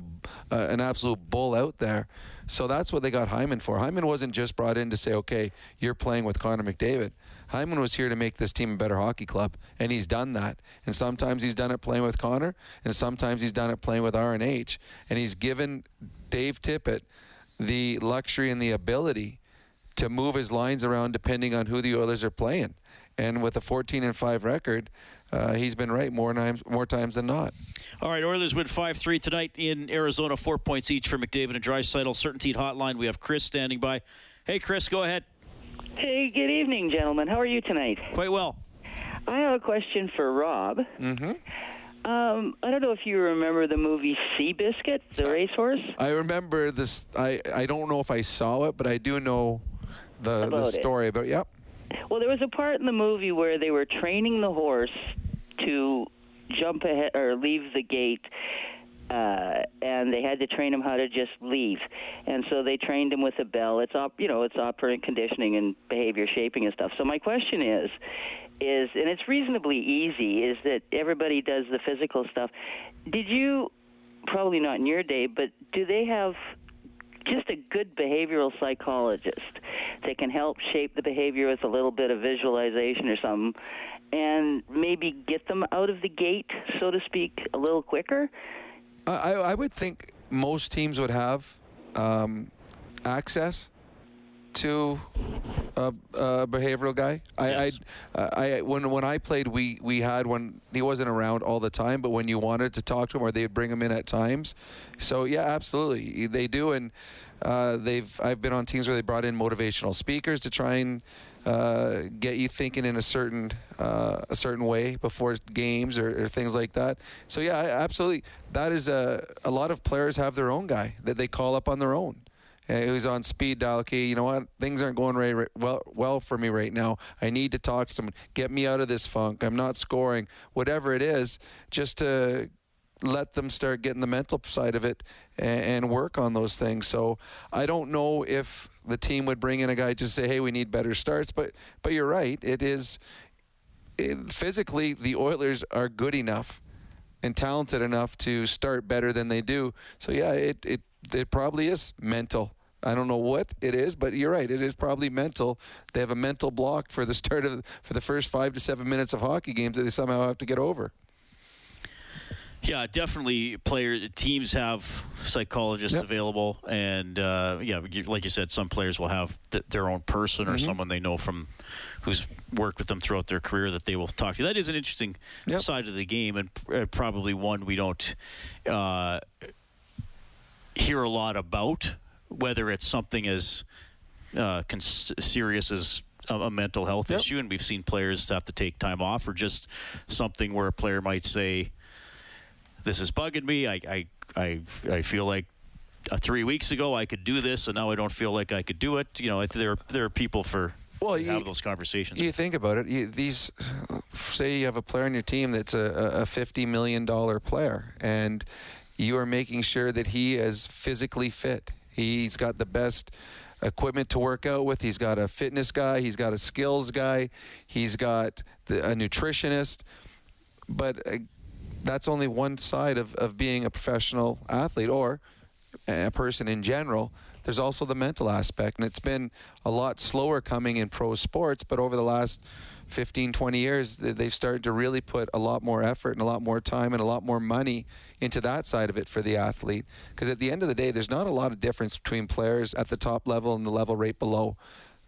uh, an absolute bull out there. So that's what they got Hyman for. Hyman wasn't just brought in to say, okay, you're playing with Connor McDavid. Hyman was here to make this team a better hockey club, and he's done that. And sometimes he's done it playing with Connor, and sometimes he's done it playing with RNH. And he's given Dave Tippett the luxury and the ability to move his lines around depending on who the Oilers are playing. And with a 14 and 5 record, uh, he's been right more times more times than not. All right, Oilers win 5 3 tonight in Arizona, four points each for McDavid and Draisaitl. Certainty Hotline. We have Chris standing by. Hey, Chris, go ahead. Hey, good evening, gentlemen. How are you tonight? Quite well. I have a question for Rob. Mm-hmm. Um, I don't know if you remember the movie Seabiscuit, the racehorse. I remember this. I I don't know if I saw it, but I do know the the About it. story. But yep. Well, there was a part in the movie where they were training the horse to jump ahead or leave the gate. Uh, and they had to train him how to just leave, and so they trained him with a bell. It's op, you know, it's operant conditioning and behavior shaping and stuff. So my question is, is and it's reasonably easy. Is that everybody does the physical stuff? Did you probably not in your day, but do they have just a good behavioral psychologist that can help shape the behavior with a little bit of visualization or something and maybe get them out of the gate, so to speak, a little quicker? I, I would think most teams would have um, access to a, a behavioral guy. I, Yes. I, I, when when I played, we we had one. He wasn't around all the time, but when you wanted to talk to him, or they'd bring him in at times. So yeah, absolutely, they do, and uh, they've. I've been on teams where they brought in motivational speakers to try and. Uh, get you thinking in a certain uh, a certain way before games or, or things like that. So yeah, absolutely. That is a a lot of players have their own guy that they call up on their own uh, who's on speed dial. Okay, you know what? Things aren't going right, right well well for me right now. I need to talk to someone. Get me out of this funk. I'm not scoring. Whatever it is, just to let them start getting the mental side of it and, and work on those things. So I don't know if the team would bring in a guy to say, "Hey, we need better starts." But but you're right. It is it, physically the Oilers are good enough and talented enough to start better than they do. So yeah, it it it probably is mental. I don't know what it is, but you're right. It is probably mental. They have a mental block for the start of for the first five to seven minutes of hockey games that they somehow have to get over. Yeah, definitely. Players, teams have psychologists available, and uh, yeah, like you said, some players will have th- their own person or Mhm. someone they know from who's worked with them throughout their career that they will talk to. That is an interesting side of the game, and uh, probably one we don't uh, hear a lot about. Whether it's something as uh, cons- serious as a, a mental health issue, and we've seen players have to take time off, or just something where a player might say, "This is bugging me. I I I, I feel like." Uh, three weeks ago, I could do this, and now I don't feel like I could do it. You know, there are, there are people for well, you- have those conversations. You think about it. You, these, say you have a player on your team that's a, a fifty million dollar player, and you are making sure that he is physically fit. He's got the best equipment to work out with. He's got a fitness guy. He's got a skills guy. He's got the, a nutritionist. But uh, that's only one side of, of being a professional athlete or a person in general. There's also the mental aspect, and it's been a lot slower coming in pro sports, but over the last 15, 20 years, they've started to really put a lot more effort and a lot more time and a lot more money into that side of it for the athlete. Because at the end of the day, there's not a lot of difference between players at the top level and the level right below.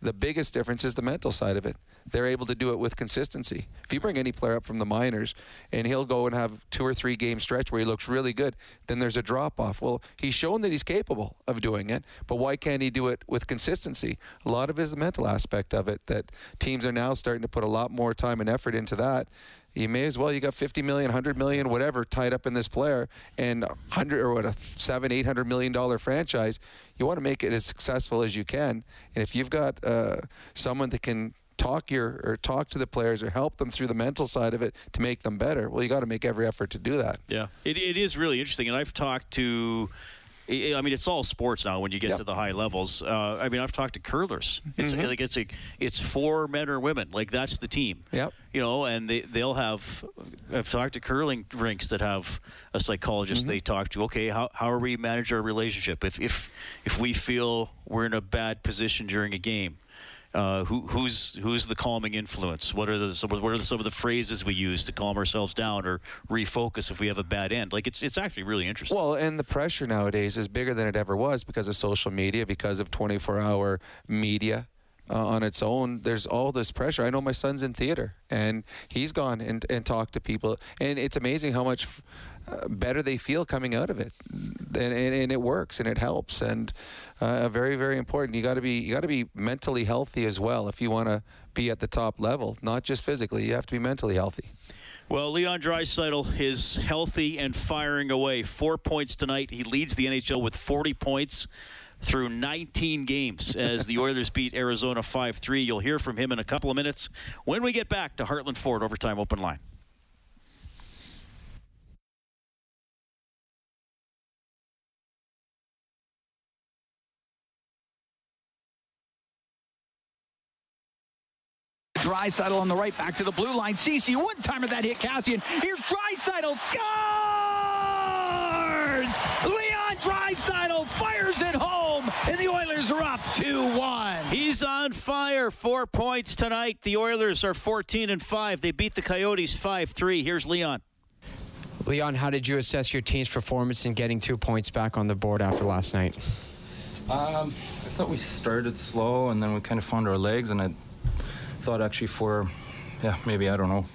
The biggest difference is the mental side of it. They're able to do it with consistency. If you bring any player up from the minors and he'll go and have two or three game stretch where he looks really good, then there's a drop off. Well, he's shown that he's capable of doing it, but why can't he do it with consistency? A lot of it is the mental aspect of it that teams are now starting to put a lot more time and effort into that. You may as well you got 50 million, 100 million, whatever tied up in this player and 100 or what a 7, 800 million dollar franchise. You want to make it as successful as you can. And if you've got uh, someone that can talk your or talk to the players or help them through the mental side of it to make them better, well, you got to make every effort to do that. Yeah, it, it is really interesting, and I've talked to. I I mean, it's all sports now. When you get to the high levels, uh, I mean, I've talked to curlers. It's Mhm. like it's a, it's for men or women. Like that's the team. Yep. You know, and they they'll have. I've talked to curling rinks that have a psychologist. Mm-hmm. They talk to. Okay, how how are we manage our relationship? If if if we feel we're in a bad position during a game. Uh, who, who's who's the calming influence? What are the some, what are the, some of the phrases we use to calm ourselves down or refocus if we have a bad end? Like it's it's actually really interesting. Well, and the pressure nowadays is bigger than it ever was because of social media, because of 24 hour media. Uh, on its own, there's all this pressure. I know my son's in theater, and he's gone and, and talked to people, and it's amazing how much uh, better they feel coming out of it, and, and, and it works and it helps, and uh, very very important. You got to be you got to be mentally healthy as well if you want to be at the top level, not just physically. You have to be mentally healthy. Well, Leon Draisaitl is healthy and firing away. Four points tonight. He leads the NHL with 40 points through 19 games as the Oilers beat Arizona 5-3. You'll hear from him in a couple of minutes when we get back to Heartland Ford Overtime Open Line. Draisaitl on the right, back to the blue line. Ceci one timer that hit Kassian. Here's Draisaitl scores! Leon Draisaitl fires it home, and the Oilers are up 2-1. He's on fire. Four points tonight. The Oilers are 14 and 5. They beat the Coyotes 5-3. Here's Leon. Leon, how did you assess your team's performance in getting two points back on the board after last night? Um, I thought we started slow and then we kind of found our legs, and I thought actually for, yeah, maybe I don't know,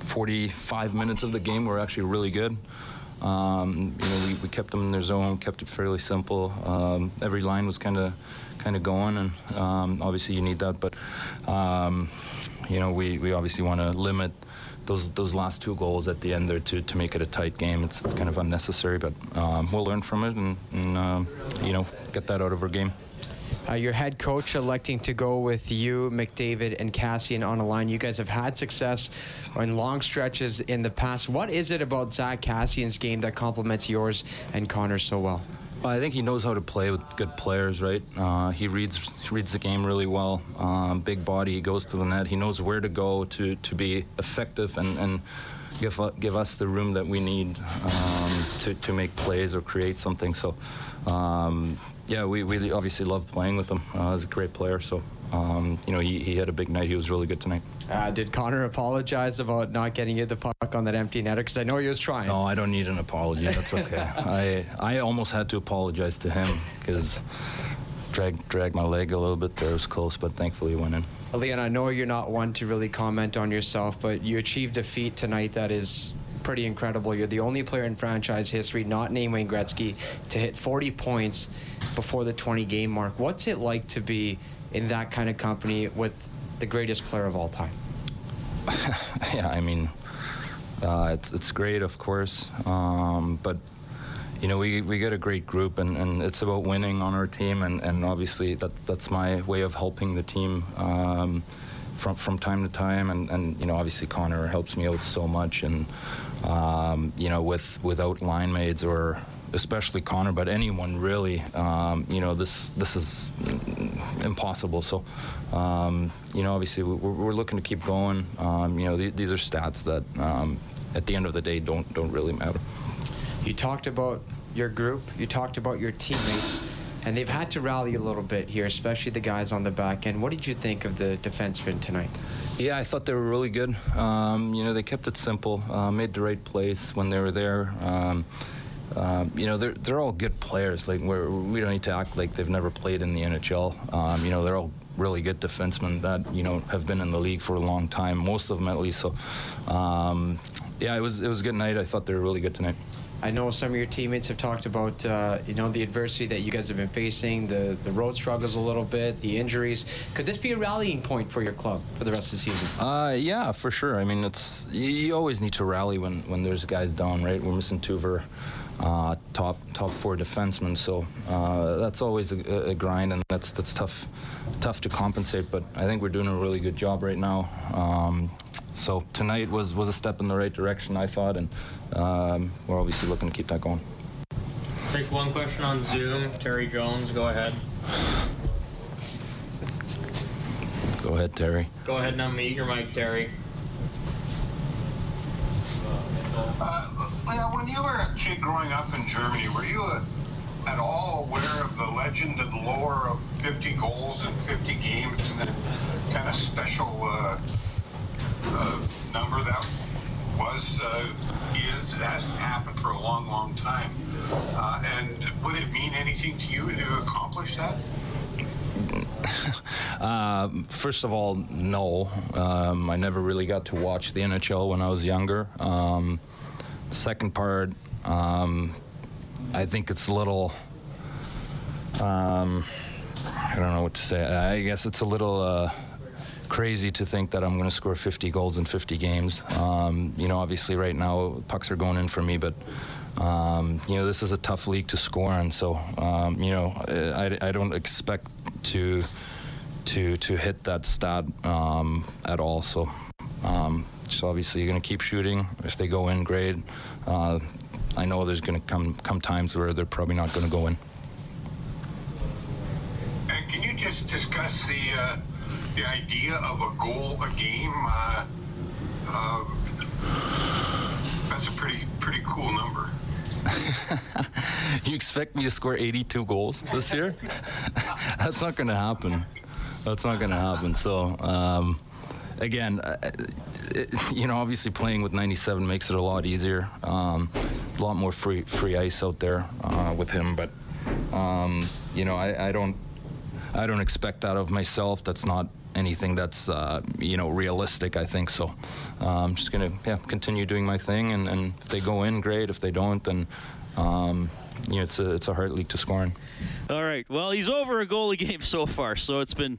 45 minutes of the game we were actually really good. Um, you know, we, we kept them in their zone, kept it fairly simple. Um, every line was kind of kind of going, and um, obviously you need that. But um, you know, we, we obviously want to limit those those last two goals at the end there to, to make it a tight game. It's, it's kind of unnecessary, but um, we'll learn from it and, and um, you know get that out of our game. Uh, your head coach electing to go with you, McDavid, and Kassian on a line. You guys have had success on long stretches in the past. What is it about Zack Kassian's game that complements yours and Connor's so well? Well, I think he knows how to play with good players, right? Uh, he reads reads the game really well. Um, big body, he goes to the net. He knows where to go to, to be effective and, and give give us the room that we need um, to, to make plays or create something. So, um, yeah, we, we obviously love playing with him. Uh, he's a great player. So, um, you know, he, he had a big night. He was really good tonight. Uh, did Connor apologize about not getting you the puck on that empty netter? Because I know he was trying. No, I don't need an apology. That's okay. I I almost had to apologize to him because drag drag my leg a little bit there. It was close, but thankfully it went in. Leon, I know you're not one to really comment on yourself, but you achieved a feat tonight that is pretty incredible. You're the only player in franchise history, not named Wayne Gretzky, to hit 40 points before the 20 game mark. What's it like to be in that kind of company with the greatest player of all time? yeah, I mean, uh, it's it's great, of course, um, but you know, we, we get a great group, and, and it's about winning on our team, and, and obviously that that's my way of helping the team um, from from time to time, and, and you know, obviously Connor helps me out so much, and um, you know, with without line mates or especially Connor, but anyone really, um, you know, this this is impossible. So, um, you know, obviously we're, we're, looking to keep going. Um, you know, th- these are stats that, um, at the end of the day, don't don't really matter. You talked about your group. You talked about your teammates. And they've had to rally a little bit here, especially the guys on the back end. What did you think of the defensemen tonight? Yeah, I thought they were really good. Um, you know, they kept it simple, uh, made the right plays when they were there. Um, um, you know, they're they're all good players. Like we're, we don't need to act like they've never played in the NHL. Um, you know, they're all really good defensemen that you know have been in the league for a long time. Most of them, at least. So, um, yeah, it was it was a good night. I thought they were really good tonight. I know some of your teammates have talked about, uh, you know, the adversity that you guys have been facing, the, the road struggles a little bit, the injuries. Could this be a rallying point for your club for the rest of the season? Uh, yeah, for sure. I mean, it's you, you always need to rally when, when there's guys down, right? We're missing two of our uh, top top four defensemen, so uh, that's always a, a, grind, and that's that's tough tough to compensate. But I think we're doing a really good job right now. Um, so tonight was was a step in the right direction, I thought, and um, we're obviously looking to keep that going. Take one question on Zoom. Terry Jones, go ahead. Go ahead, Terry. Go ahead and unmute your mic, Terry. Uh, well, when you were a kid growing up in Germany, were you uh, at all aware of the legend and lore of 50 goals in 50 games and that kind of special uh, uh, number that was, uh, is, it hasn't happened for a long, long time. Uh, and would it mean anything to you to accomplish that? Uh, first of all, no. Um, I never really got to watch the NHL when I was younger. Um, second part, um, I think it's a little. Um, I don't know what to say. I guess it's a little uh, crazy to think that I'm going to score 50 goals in 50 games. Um, you know, obviously right now pucks are going in for me, but um, you know this is a tough league to score in. So um, you know, I, I don't expect to to to hit that stat um, at all. So. Um, so obviously you're going to keep shooting. If they go in, great. Uh, I know there's going to come come times where they're probably not going to go in. And can you just discuss the uh, the idea of a goal a game? Uh, uh, that's a pretty pretty cool number. you expect me to score 82 goals this year? That's not going to happen. That's not going to happen. So. Um, again, it, you know, obviously playing with 97 makes it a lot easier. Um, a lot more free free ice out there uh, with him, but um, you know, I, I, don't I don't expect that of myself. That's not anything that's uh, you know realistic. I think so. Uh, I'm just gonna yeah continue doing my thing, and, and if they go in, great. If they don't, then. Um, you know, it's a it's a hard league to score in. All right. Well, he's over a goal a game so far, so it's been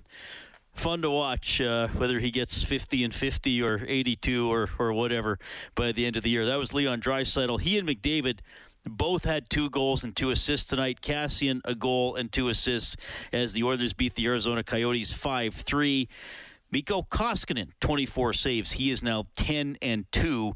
fun to watch uh, whether he gets 50 and 50 or 82 or, or whatever by the end of the year. That was Leon Draisaitl. He and McDavid both had two goals and two assists tonight. Kassian, a goal and two assists as the Oilers beat the Arizona Coyotes 5 3. Mikko Koskinen, 24 saves. He is now 10 and 2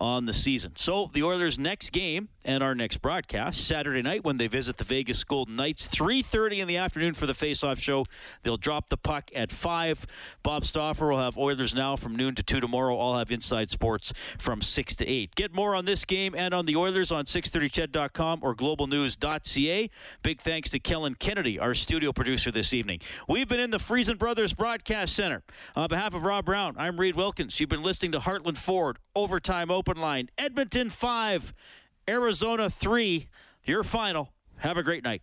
on the season. So the Oilers' next game and our next broadcast Saturday night when they visit the Vegas Golden Knights, 3:30 in the afternoon for the face-off show. They'll drop the puck at five. Bob Stauffer will have Oilers now from noon to two tomorrow. I'll have Inside Sports from six to eight. Get more on this game and on the Oilers on 630ched.com or globalnews.ca. Big thanks to Kellen Kennedy, our studio producer this evening. We've been in the Friesen Brothers Broadcast Center. On behalf of Rob Brown, I'm Reid Wilkins. You've been listening to Heartland Ford Overtime Open open line. Edmonton 5, Arizona 3. Your final. Have a great night.